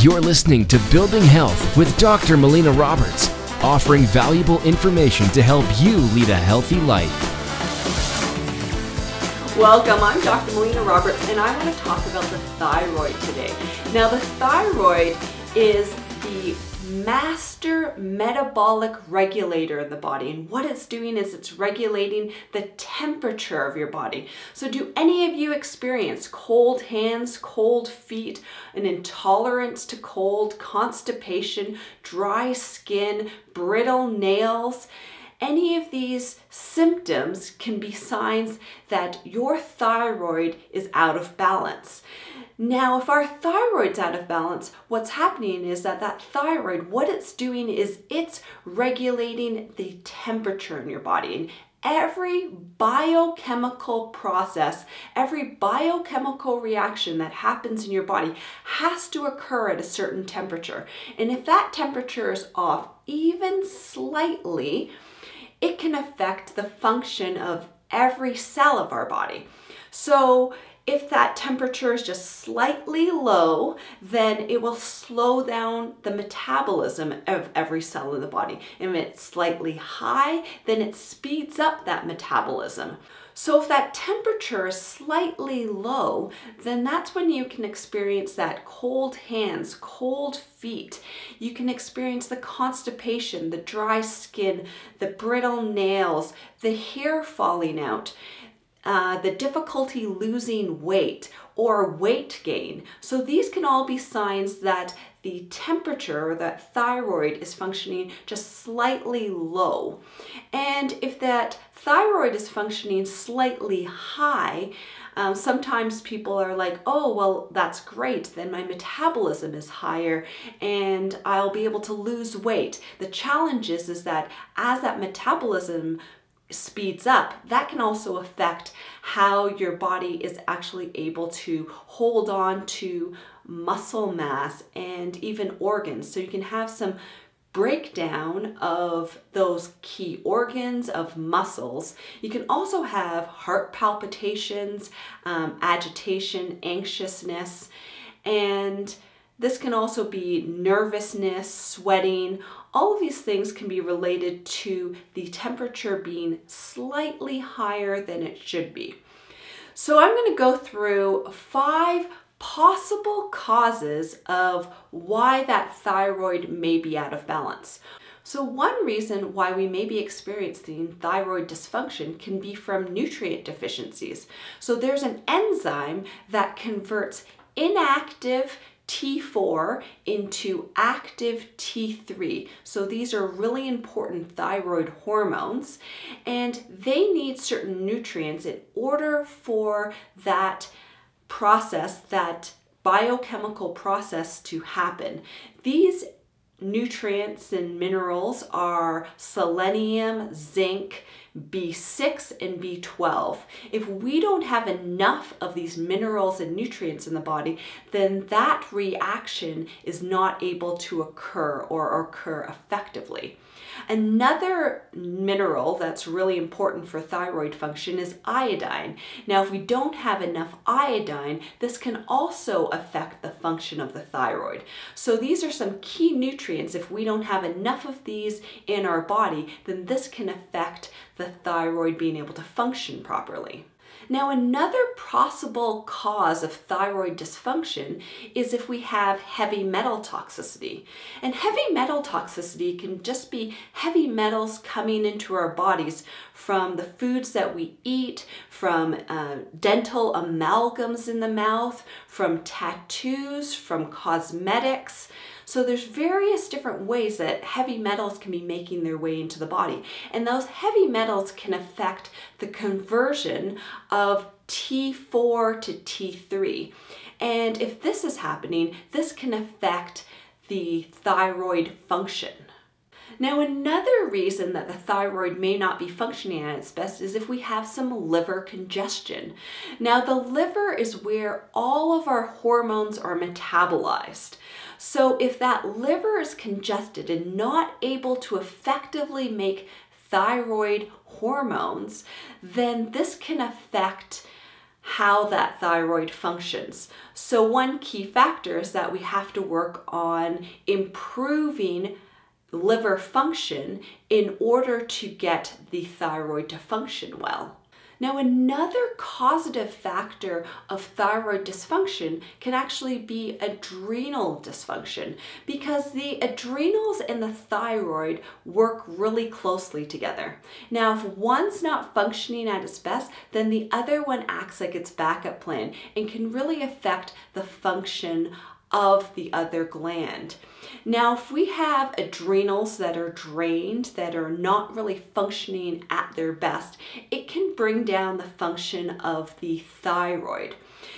You're listening to Building Health with Dr. Melina Roberts, offering valuable information to help you lead a healthy life. Welcome, I'm Dr. Melina Roberts, and I want to talk about the thyroid today. Now, the thyroid is the master metabolic regulator in the body. And what it's doing is it's regulating the temperature of your body. So, do any of you experience cold hands, cold feet, an intolerance to cold, constipation, dry skin, brittle nails? Any of these symptoms can be signs that your thyroid is out of balance. Now, if our thyroid's out of balance, what's happening is that that thyroid, what it's doing is it's regulating the temperature in your body. And every biochemical process, every biochemical reaction that happens in your body has to occur at a certain temperature. And if that temperature is off even slightly, it can affect the function of every cell of our body. So, if that temperature is just slightly low, then it will slow down the metabolism of every cell in the body. And if it's slightly high, then it speeds up that metabolism. So if that temperature is slightly low, then that's when you can experience that cold hands, cold feet. You can experience the constipation, the dry skin, the brittle nails, the hair falling out uh, the difficulty losing weight or weight gain. So these can all be signs that the temperature, that thyroid is functioning just slightly low. And if that thyroid is functioning slightly high, um, sometimes people are like, oh, well, that's great. Then my metabolism is higher and I'll be able to lose weight. The challenge is, is that as that metabolism speeds up, that can also affect how your body is actually able to hold on to muscle mass and even organs. So you can have some breakdown of those key organs of muscles. You can also have heart palpitations, um, agitation, anxiousness, and this can also be nervousness, sweating. All of these things can be related to the temperature being slightly higher than it should be. So I'm going to go through five possible causes of why that thyroid may be out of balance. So, one reason why we may be experiencing thyroid dysfunction can be from nutrient deficiencies. So, there's an enzyme that converts inactive T4 into active T3. So these are really important thyroid hormones and they need certain nutrients in order for that process, that biochemical process to happen. These nutrients and minerals are selenium, zinc, B6 and B12. If we don't have enough of these minerals and nutrients in the body, then that reaction is not able to occur or occur effectively. Another mineral that's really important for thyroid function is iodine. Now, if we don't have enough iodine, this can also affect the function of the thyroid. So, these are some key nutrients. If we don't have enough of these in our body, then this can affect the thyroid being able to function properly. Now, another possible cause of thyroid dysfunction is if we have heavy metal toxicity. And heavy metal toxicity can just be heavy metals coming into our bodies from the foods that we eat, from uh, dental amalgams in the mouth, from tattoos, from cosmetics. So there's various different ways that heavy metals can be making their way into the body. And those heavy metals can affect the conversion of T4 to T3. And if this is happening, this can affect the thyroid function. Now, another reason that the thyroid may not be functioning at its best is if we have some liver congestion. Now, the liver is where all of our hormones are metabolized. So, if that liver is congested and not able to effectively make thyroid hormones, then this can affect how that thyroid functions. So, one key factor is that we have to work on improving liver function in order to get the thyroid to function well. Now, another causative factor of thyroid dysfunction can actually be adrenal dysfunction because the adrenals and the thyroid work really closely together. Now, if one's not functioning at its best, then the other one acts like its backup plan and can really affect the function of the other gland. Now, if we have adrenals that are drained, that are not really functioning at their best, it can bring down the function of the thyroid.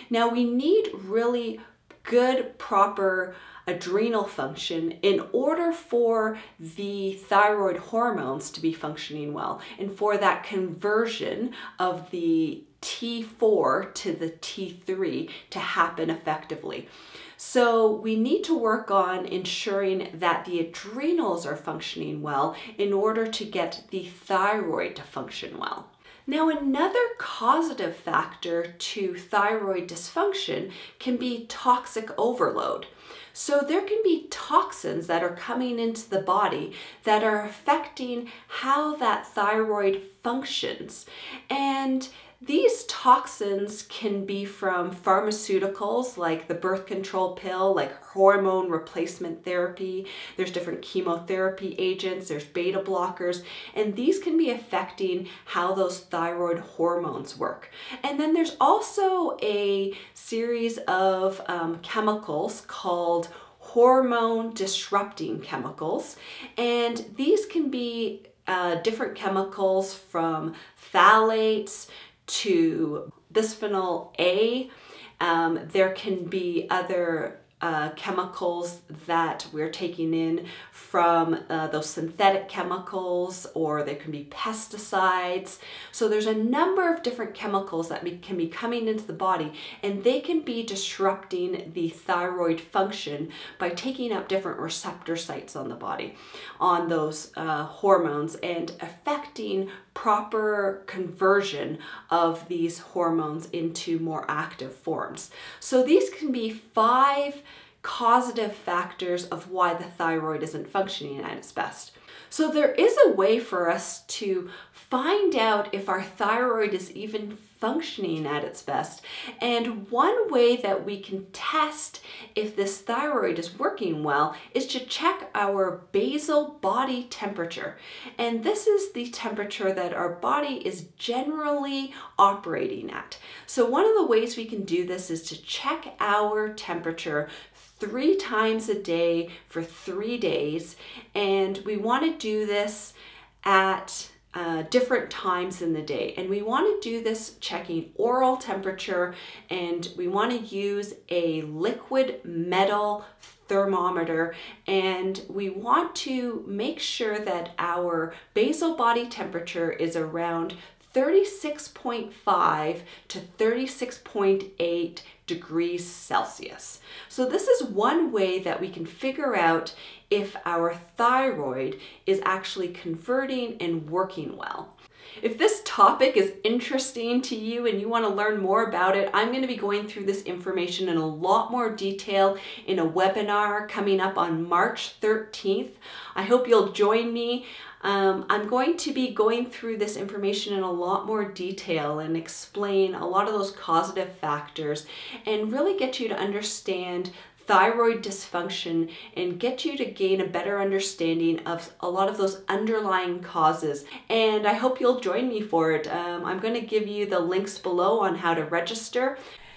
Now, we need really good, proper adrenal function in order for the thyroid hormones to be functioning well and for that conversion of the T4 to the T3 to happen effectively. So we need to work on ensuring that the adrenals are functioning well in order to get the thyroid to function well. Now, another causative factor to thyroid dysfunction can be toxic overload. So, there can be toxins that are coming into the body that are affecting how that thyroid functions. And these toxins can be from pharmaceuticals like the birth control pill, like hormone replacement therapy. There's different chemotherapy agents, there's beta blockers, and these can be affecting how those thyroid hormones work. And then there's also a series of um, chemicals called hormone disrupting chemicals, and these can be uh, different chemicals from phthalates to bisphenol A. Um, there can be other uh, chemicals that we're taking in from uh, those synthetic chemicals, or they can be pesticides. So there's a number of different chemicals that be, can be coming into the body, and they can be disrupting the thyroid function by taking up different receptor sites on the body, on those uh, hormones, and affecting proper conversion of these hormones into more active forms. So these can be five causative factors of why the thyroid isn't functioning at its best. So there is a way for us to find out if our thyroid is even functioning at its best. And one way that we can test if this thyroid is working well is to check our basal body temperature. And this is the temperature that our body is generally operating at. So one of the ways we can do this is to check our temperature three times a day for three days. And we want to do this at uh, different times in the day. And we want to do this checking oral temperature and we want to use a liquid metal thermometer and we want to make sure that our basal body temperature is around 36.5 to 36.8 degrees Celsius. So, this is one way that we can figure out if our thyroid is actually converting and working well. If this topic is interesting to you and you want to learn more about it, I'm going to be going through this information in a lot more detail in a webinar coming up on March 13th. I hope you'll join me. Um, I'm going to be going through this information in a lot more detail and explain a lot of those causative factors and really get you to understand thyroid dysfunction and get you to gain a better understanding of a lot of those underlying causes. And I hope you'll join me for it. Um, I'm going to give you the links below on how to register.